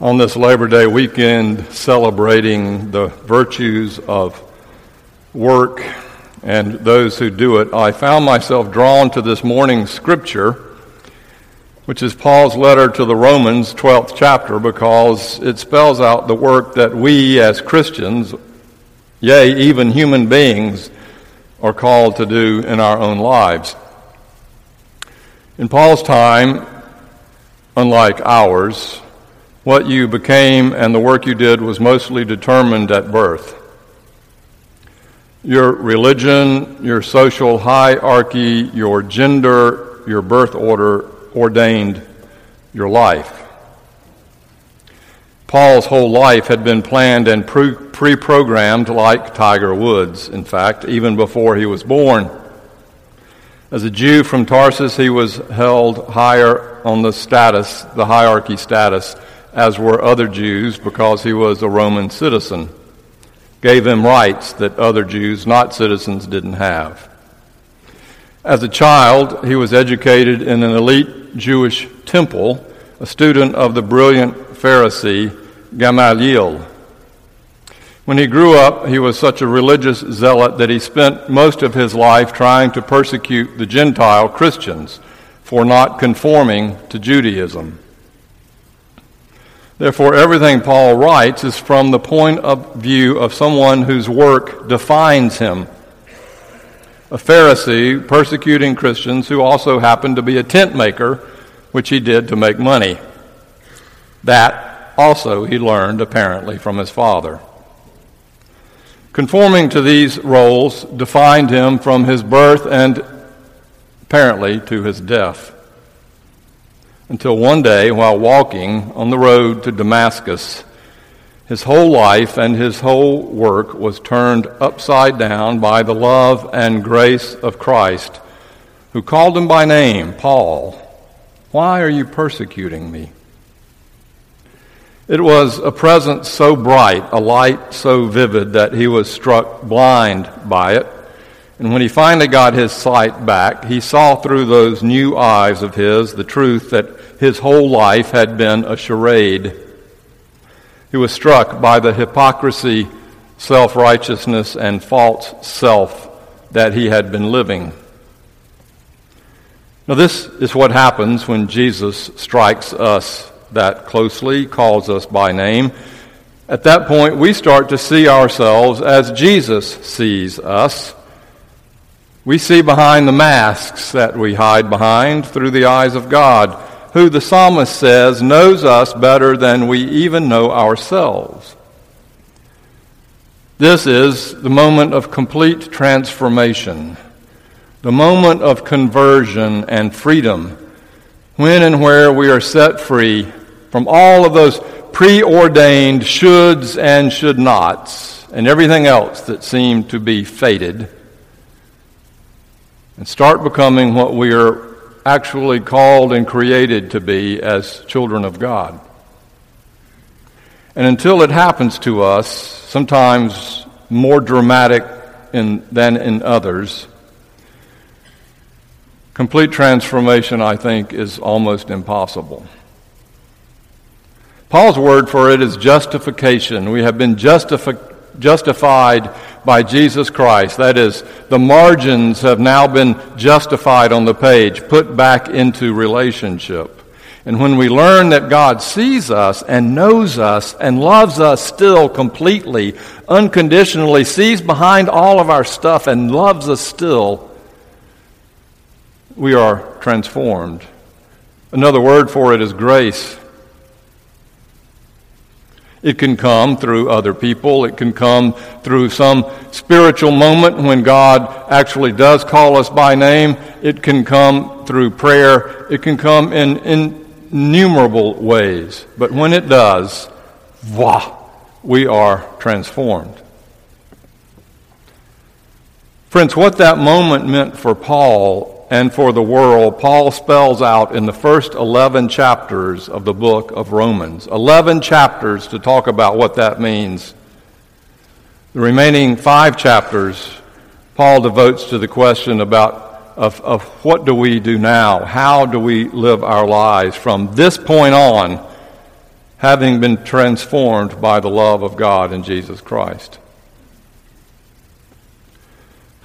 on this Labor Day weekend celebrating the virtues of work and those who do it, I found myself drawn to this morning's scripture, which is Paul's letter to the Romans, 12th chapter, because it spells out the work that we as Christians, yea, even human beings, are called to do in our own lives. In Paul's time, unlike ours, what you became and the work you did was mostly determined at birth. Your religion, your social hierarchy, your gender, your birth order ordained your life. Paul's whole life had been planned and pre programmed like Tiger Woods, in fact, even before he was born. As a Jew from Tarsus, he was held higher on the status, the hierarchy status as were other Jews, because he was a Roman citizen, gave him rights that other Jews, not citizens, didn't have. As a child, he was educated in an elite Jewish temple, a student of the brilliant Pharisee Gamaliel. When he grew up, he was such a religious zealot that he spent most of his life trying to persecute the Gentile Christians for not conforming to Judaism. Therefore, everything Paul writes is from the point of view of someone whose work defines him. A Pharisee persecuting Christians who also happened to be a tent maker, which he did to make money. That also he learned apparently from his father. Conforming to these roles defined him from his birth and apparently to his death until one day, while walking on the road to Damascus, his whole life and his whole work was turned upside down by the love and grace of Christ, who called him by name, Paul. Why are you persecuting me? It was a presence so bright, a light so vivid, that he was struck blind by it. And when he finally got his sight back, he saw through those new eyes of his the truth that his whole life had been a charade. He was struck by the hypocrisy, self righteousness, and false self that he had been living. Now, this is what happens when Jesus strikes us that closely, calls us by name. At that point, we start to see ourselves as Jesus sees us. We see behind the masks that we hide behind through the eyes of God who the psalmist says knows us better than we even know ourselves. This is the moment of complete transformation, the moment of conversion and freedom, when and where we are set free from all of those preordained shoulds and should nots and everything else that seemed to be fated, and start becoming what we are actually called and created to be as children of God. And until it happens to us, sometimes more dramatic in, than in others, complete transformation, I think, is almost impossible. Paul's word for it is justification. We have been justified justified by Jesus Christ. That is, the margins have now been justified on the page, put back into relationship. And when we learn that God sees us and knows us and loves us still completely, unconditionally, sees behind all of our stuff and loves us still, we are transformed. Another word for it is grace. It can come through other people. It can come through some spiritual moment when God actually does call us by name. It can come through prayer. It can come in, innumerable ways. But when it does, voila, we are transformed. Friends, what that moment meant for Paul and for the world, Paul spells out in the first 11 chapters of the book of Romans. 11 chapters to talk about what that means. The remaining five chapters, Paul devotes to the question about of, of what do we do now? How do we live our lives from this point on having been transformed by the love of God in Jesus Christ.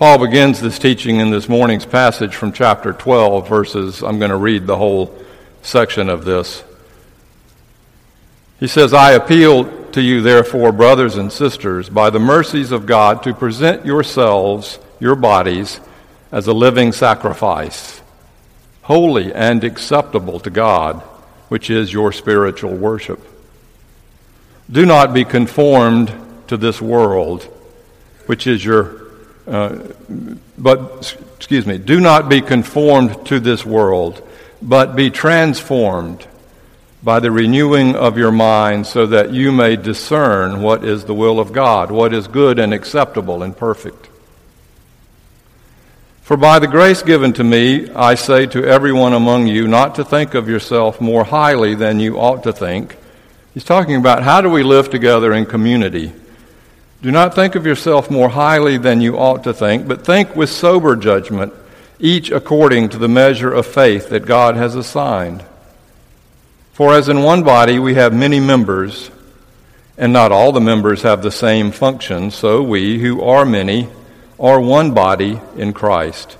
Paul begins this teaching in this morning's passage from chapter 12, verses, I'm going to read the whole section of this. He says, I appeal to you, therefore, brothers and sisters, by the mercies of God, to present yourselves, your bodies, as a living sacrifice, holy and acceptable to God which is your spiritual worship. Do not be conformed to this world, which is your, uh, but, excuse me, do not be conformed to this world, but be transformed by the renewing of your mind so that you may discern what is the will of God, what is good and acceptable and perfect. For by the grace given to me, I say to everyone among you not to think of yourself more highly than you ought to think. He's talking about how do we live together in community. Do not think of yourself more highly than you ought to think, but think with sober judgment, each according to the measure of faith that God has assigned. For as in one body we have many members, and not all the members have the same function, so we, who are many, are one body in Christ.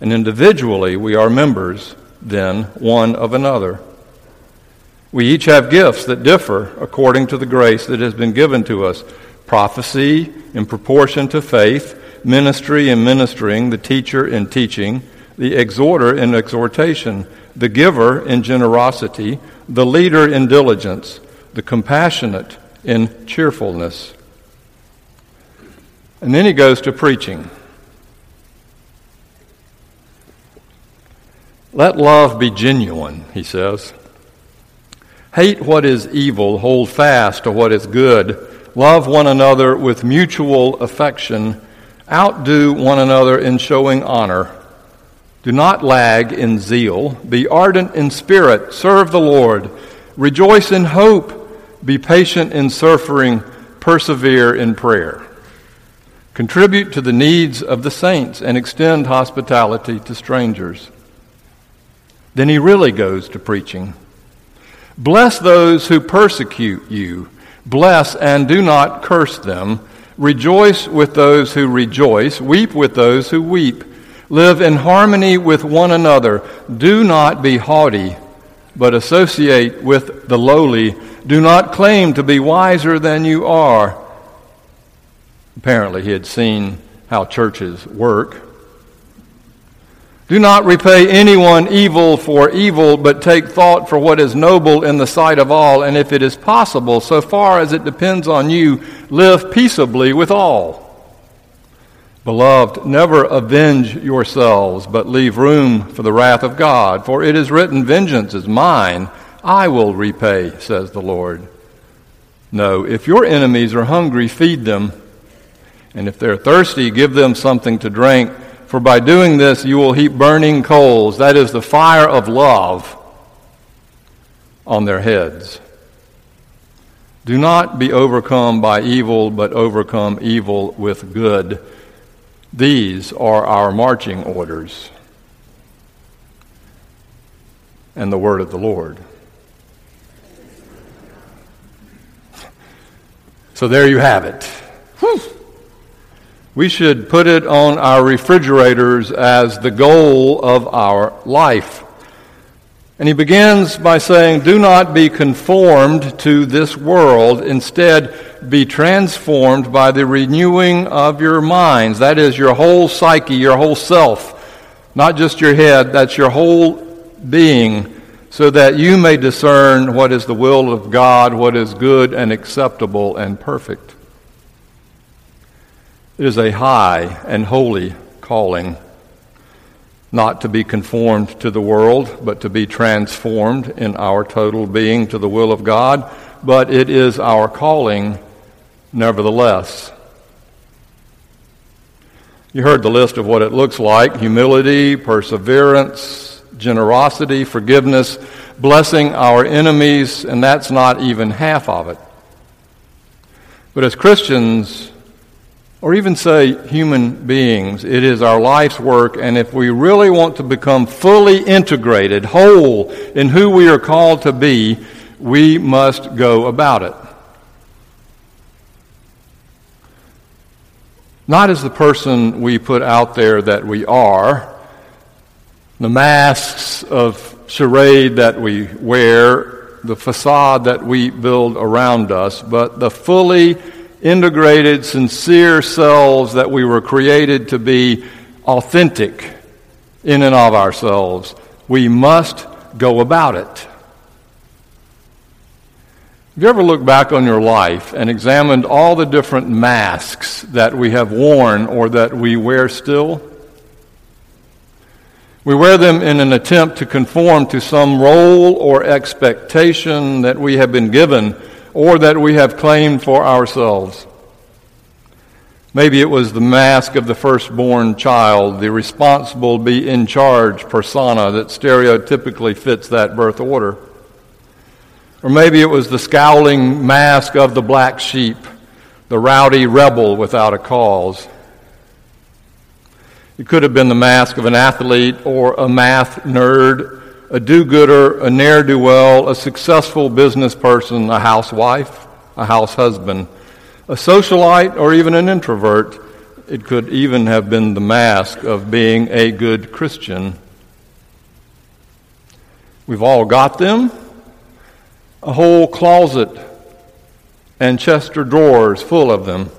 And individually, we are members, then, one of another. We each have gifts that differ according to the grace that has been given to us prophecy in proportion to faith, ministry in ministering, the teacher in teaching, the exhorter in exhortation, the giver in generosity, the leader in diligence, the compassionate in cheerfulness. And then he goes to preaching. Let love be genuine, he says. Hate what is evil, hold fast to what is good. Love one another with mutual affection. Outdo one another in showing honor. Do not lag in zeal. Be ardent in spirit. Serve the Lord. Rejoice in hope. Be patient in suffering. Persevere in prayer. Contribute to the needs of the saints and extend hospitality to strangers. Then he really goes to preaching. Bless those who persecute you. Bless and do not curse them. Rejoice with those who rejoice. Weep with those who weep. Live in harmony with one another. Do not be haughty, but associate with the lowly. Do not claim to be wiser than you are Apparently, he had seen how churches work. Do not repay anyone evil for evil, but take thought for what is noble in the sight of all, and if it is possible, so far as it depends on you, live peaceably with all. Beloved, never avenge yourselves, but leave room for the wrath of God, for it is written, Vengeance is mine, I will repay, says the Lord. No, if your enemies are hungry, feed them. And if they're thirsty, give them something to drink, for by doing this you will heap burning coals, that is the fire of love, on their heads. Do not be overcome by evil, but overcome evil with good. These are our marching orders. And the word of the Lord. So there you have it. Whew. We should put it on our refrigerators as the goal of our life. And he begins by saying, Do not be conformed to this world. Instead, be transformed by the renewing of your minds. That is your whole psyche, your whole self. Not just your head, that's your whole being, so that you may discern what is the will of God, what is good and acceptable and perfect. It is a high and holy calling, not to be conformed to the world, but to be transformed in our total being to the will of God. But it is our calling, nevertheless. You heard the list of what it looks like humility, perseverance, generosity, forgiveness, blessing our enemies, and that's not even half of it. But as Christians, or even say human beings. It is our life's work, and if we really want to become fully integrated, whole in who we are called to be, we must go about it. Not as the person we put out there that we are, the masks of charade that we wear, the facade that we build around us, but the fully integrated, sincere selves that we were created to be authentic in and of ourselves. We must go about it. Have you ever looked back on your life and examined all the different masks that we have worn or that we wear still? We wear them in an attempt to conform to some role or expectation that we have been given or that we have claimed for ourselves. Maybe it was the mask of the firstborn child, the responsible, be in charge persona that stereotypically fits that birth order. Or maybe it was the scowling mask of the black sheep, the rowdy rebel without a cause. It could have been the mask of an athlete or a math nerd, a do gooder, a ne'er do well, a successful business person, a housewife, a house husband a socialite or even an introvert. It could even have been the mask of being a good Christian. We've all got them. A whole closet and chest of drawers full of them.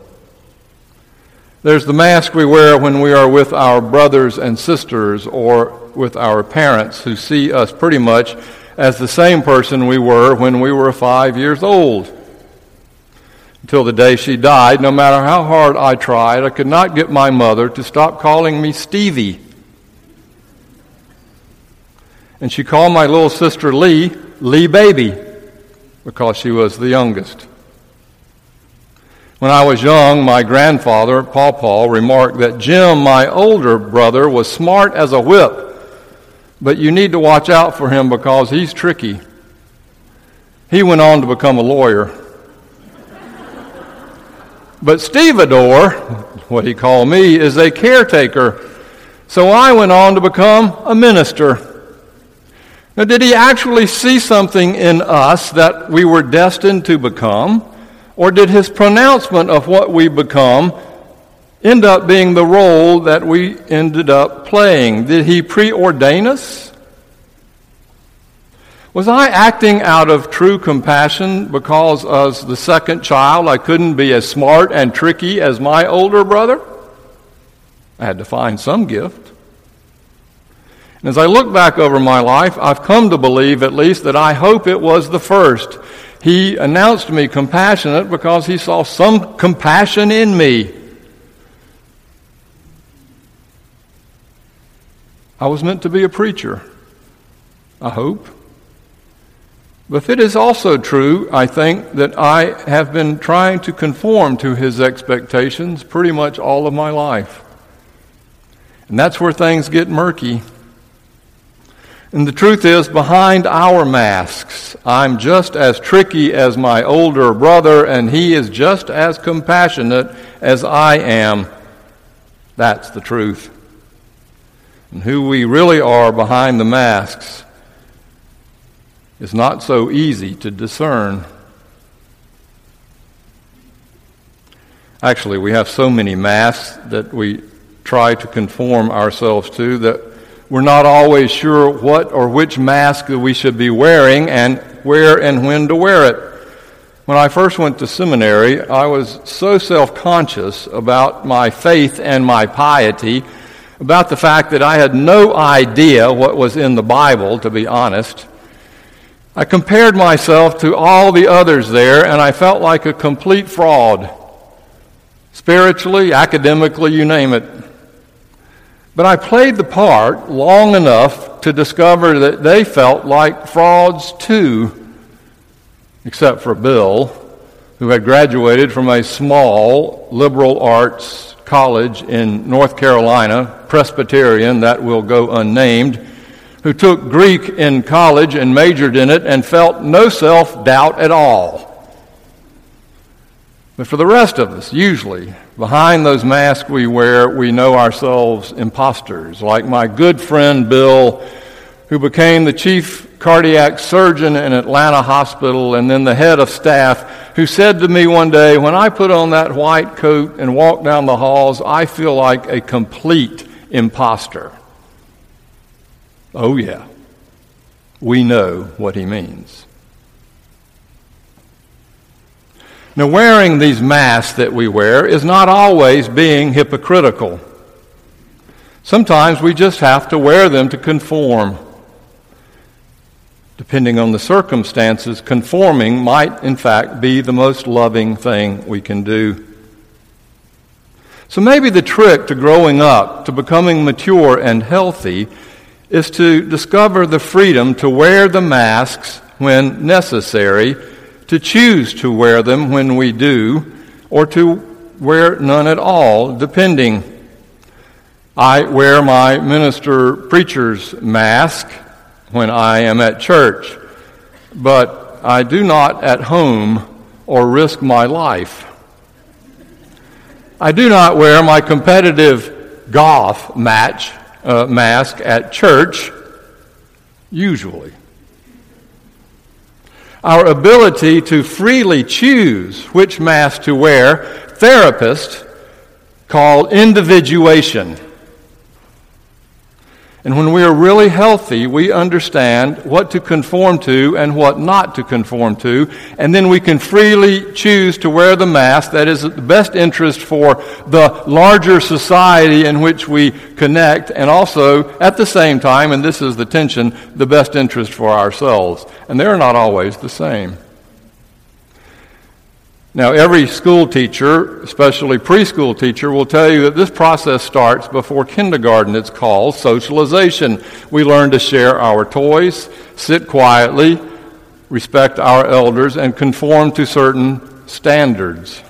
There's the mask we wear when we are with our brothers and sisters or with our parents who see us pretty much as the same person we were when we were five years old until the day she died. No matter how hard I tried, I could not get my mother to stop calling me Stevie. And she called my little sister Lee, Lee Baby, because she was the youngest. When I was young, my grandfather, Paul Paul, remarked that Jim, my older brother, was smart as a whip, but you need to watch out for him because he's tricky. He went on to become a lawyer. But Stevedore, what he called me, is a caretaker. So I went on to become a minister. Now, did he actually see something in us that we were destined to become? Or did his pronouncement of what we become end up being the role that we ended up playing? Did he preordain us? Was I acting out of true compassion because as the second child I couldn't be as smart and tricky as my older brother? I had to find some gift. And as I look back over my life, I've come to believe at least that I hope it was the first. He announced me compassionate because he saw some compassion in me. I was meant to be a preacher. I hope. But it is also true, I think, that I have been trying to conform to his expectations pretty much all of my life. And that's where things get murky. And the truth is, behind our masks, I'm just as tricky as my older brother, and he is just as compassionate as I am. That's the truth. And who we really are behind the masks is not so easy to discern. Actually, we have so many masks that we try to conform ourselves to that we're not always sure what or which mask that we should be wearing and where and when to wear it. When I first went to seminary, I was so self conscious about my faith and my piety, about the fact that I had no idea what was in the Bible, to be honest. I compared myself to all the others there, and I felt like a complete fraud. Spiritually, academically, you name it. But I played the part long enough to discover that they felt like frauds too, except for Bill, who had graduated from a small liberal arts college in North Carolina, Presbyterian, that will go unnamed who took Greek in college and majored in it and felt no self doubt at all. But for the rest of us, usually, behind those masks we wear, we know ourselves imposters. Like my good friend Bill, who became the chief cardiac surgeon in Atlanta Hospital and then the head of staff, who said to me one day, When I put on that white coat and walk down the halls, I feel like a complete impostor. Oh, yeah. We know what he means. Now, wearing these masks that we wear is not always being hypocritical. Sometimes we just have to wear them to conform. Depending on the circumstances, conforming might, in fact, be the most loving thing we can do. So maybe the trick to growing up, to becoming mature and healthy, is to discover the freedom to wear the masks when necessary to choose to wear them when we do, or to wear none at all, depending. I wear my minister preacher's mask when I am at church, but I do not at home or risk my life. I do not wear my competitive golf match uh, mask at church, usually our ability to freely choose which mask to wear, therapists call individuation. And when we are really healthy, we understand what to conform to and what not to conform to. And then we can freely choose to wear the mask that is the best interest for the larger society in which we connect, and also at the same time, and this is the tension, the best interest for ourselves. And they're not always the same. Now, every school teacher, especially preschool teacher, will tell you that this process starts before kindergarten. It's called socialization. We learn to share our toys, sit quietly, respect our elders, and conform to certain standards.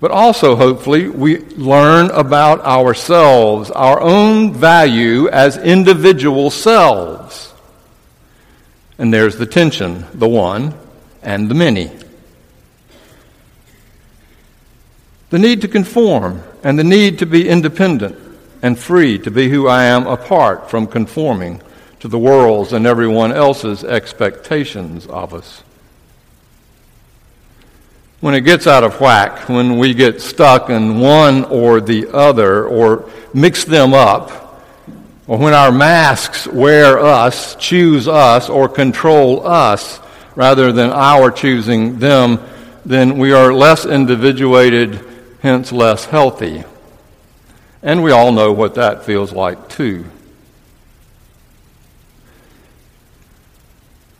But also, hopefully, we learn about ourselves, our own value as individual selves. And there's the tension the one and the many. The need to conform and the need to be independent and free to be who I am apart from conforming to the world's and everyone else's expectations of us. When it gets out of whack, when we get stuck in one or the other or mix them up, or when our masks wear us, choose us, or control us rather than our choosing them, then we are less individuated hence less healthy. And we all know what that feels like, too.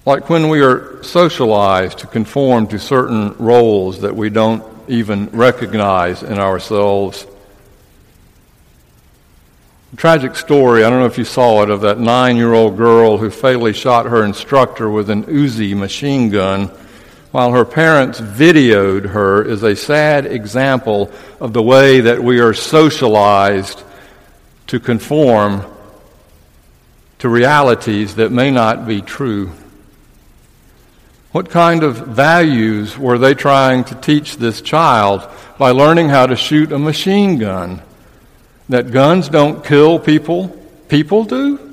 Like when we are socialized to conform to certain roles that we don't even recognize in ourselves. A tragic story, I don't know if you saw it, of that nine year old girl who fatally shot her instructor with an Uzi machine gun while her parents videoed her is a sad example of the way that we are socialized to conform to realities that may not be true. What kind of values were they trying to teach this child by learning how to shoot a machine gun? That guns don't kill people, people do?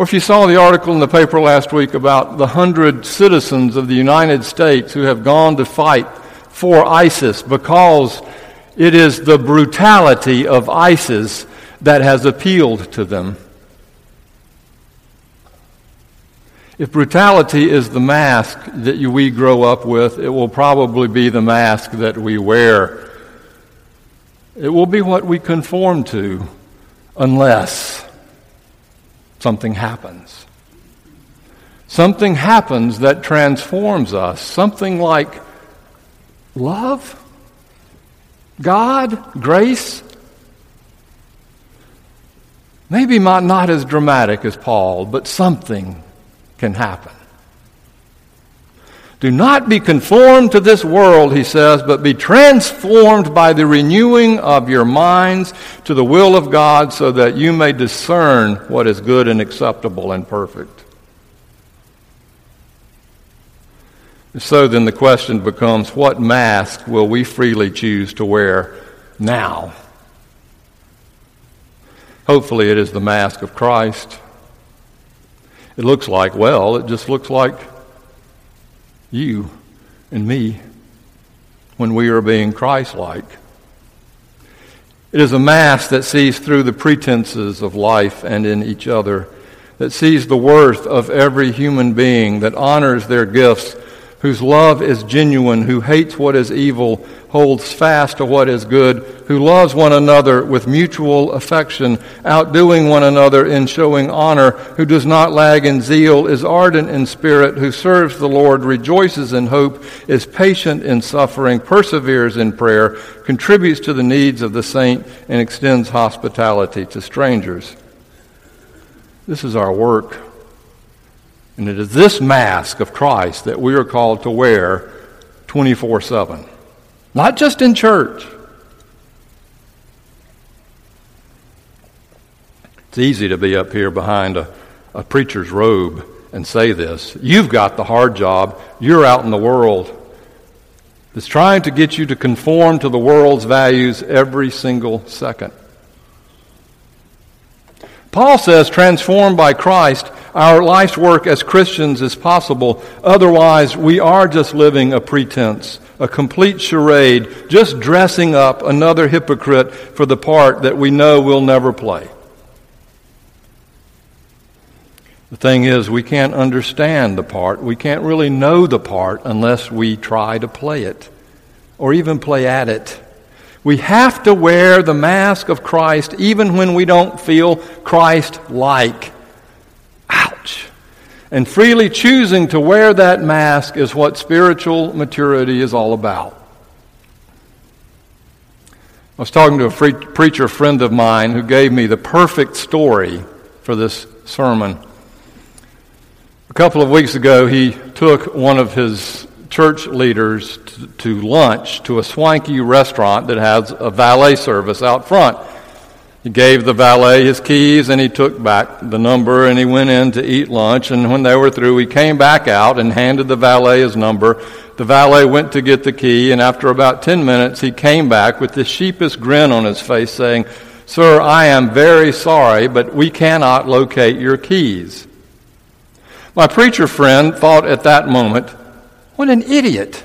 Or if you saw the article in the paper last week about the hundred citizens of the United States who have gone to fight for ISIS because it is the brutality of ISIS that has appealed to them. If brutality is the mask that we grow up with, it will probably be the mask that we wear. It will be what we conform to, unless something happens. Something happens that transforms us. Something like love, God, grace. Maybe not as dramatic as Paul, but something can happen. Do not be conformed to this world, he says, but be transformed by the renewing of your minds to the will of God so that you may discern what is good and acceptable and perfect. So then the question becomes what mask will we freely choose to wear now? Hopefully, it is the mask of Christ. It looks like, well, it just looks like you and me when we are being Christ like. It is a mask that sees through the pretenses of life and in each other, that sees the worth of every human being, that honors their gifts whose love is genuine, who hates what is evil, holds fast to what is good, who loves one another with mutual affection, outdoing one another in showing honor, who does not lag in zeal, is ardent in spirit, who serves the Lord, rejoices in hope, is patient in suffering, perseveres in prayer, contributes to the needs of the saint, and extends hospitality to strangers. This is our work and it is this mask of Christ that we are called to wear 24 7, not just in church. It's easy to be up here behind a, a preacher's robe and say this. You've got the hard job. You're out in the world. It's trying to get you to conform to the world's values every single second. Paul says, transformed by Christ, our life's work as Christians is possible. Otherwise, we are just living a pretense, a complete charade, just dressing up another hypocrite for the part that we know we'll never play. The thing is, we can't understand the part. We can't really know the part unless we try to play it or even play at it. We have to wear the mask of Christ even when we don't feel Christ like. And freely choosing to wear that mask is what spiritual maturity is all about. I was talking to a free, preacher friend of mine who gave me the perfect story for this sermon. A couple of weeks ago, he took one of his church leaders to lunch to a swanky restaurant that has a valet service out front. He gave the valet his keys and he took back the number and he went in to eat lunch. And when they were through, he came back out and handed the valet his number. The valet went to get the key, and after about 10 minutes, he came back with this sheepish grin on his face saying, Sir, I am very sorry, but we cannot locate your keys. My preacher friend thought at that moment, What an idiot!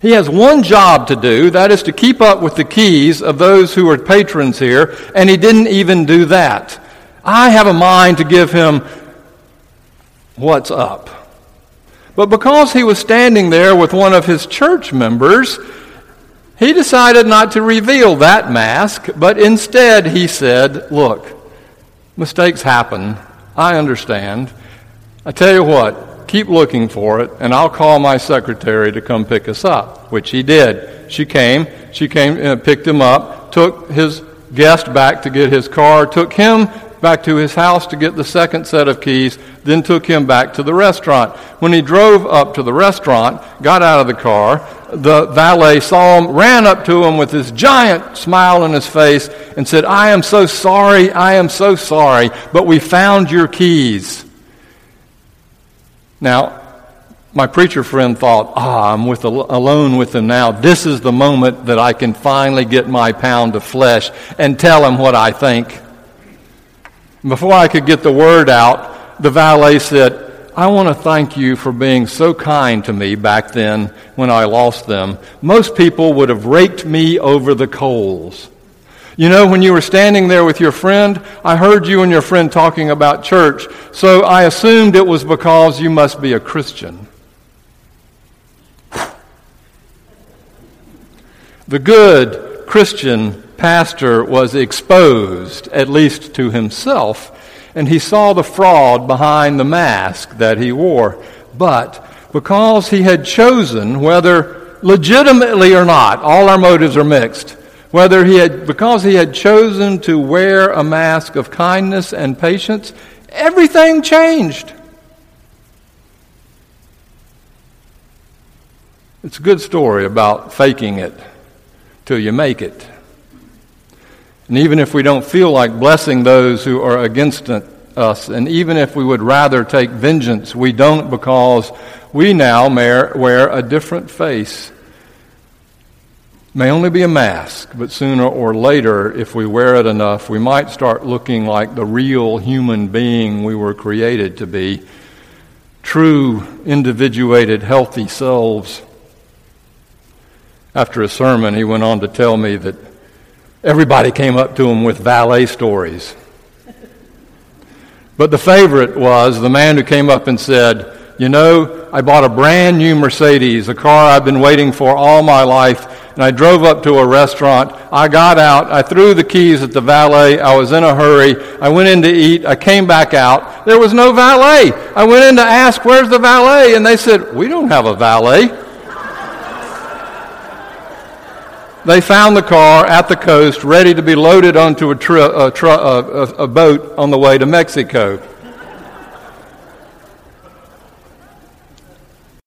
He has one job to do, that is to keep up with the keys of those who are patrons here, and he didn't even do that. I have a mind to give him what's up. But because he was standing there with one of his church members, he decided not to reveal that mask, but instead he said, Look, mistakes happen. I understand. I tell you what, keep looking for it, and I'll call my secretary to come pick us up, which he did. She came, she came, and uh, picked him up, took his guest back to get his car, took him back to his house to get the second set of keys, then took him back to the restaurant. When he drove up to the restaurant, got out of the car, the valet saw him, ran up to him with this giant smile on his face, and said, I am so sorry, I am so sorry, but we found your keys. Now, my preacher friend thought, ah, I'm with, alone with him now. This is the moment that I can finally get my pound of flesh and tell him what I think. Before I could get the word out, the valet said, I want to thank you for being so kind to me back then when I lost them. Most people would have raked me over the coals. You know, when you were standing there with your friend, I heard you and your friend talking about church, so I assumed it was because you must be a Christian. The good Christian pastor was exposed, at least to himself, and he saw the fraud behind the mask that he wore. But because he had chosen, whether legitimately or not, all our motives are mixed whether he had, because he had chosen to wear a mask of kindness and patience, everything changed. It's a good story about faking it till you make it. And even if we don't feel like blessing those who are against us, and even if we would rather take vengeance, we don't because we now wear a different face may only be a mask, but sooner or later, if we wear it enough, we might start looking like the real human being we were created to be true, individuated, healthy selves. After a sermon, he went on to tell me that everybody came up to him with valet stories. But the favorite was the man who came up and said, You know, I bought a brand new Mercedes, a car I've been waiting for all my life, and I drove up to a restaurant. I got out, I threw the keys at the valet, I was in a hurry, I went in to eat, I came back out. There was no valet. I went in to ask, Where's the valet? And they said, We don't have a valet. they found the car at the coast, ready to be loaded onto a, tri- a, tri- a, a boat on the way to Mexico.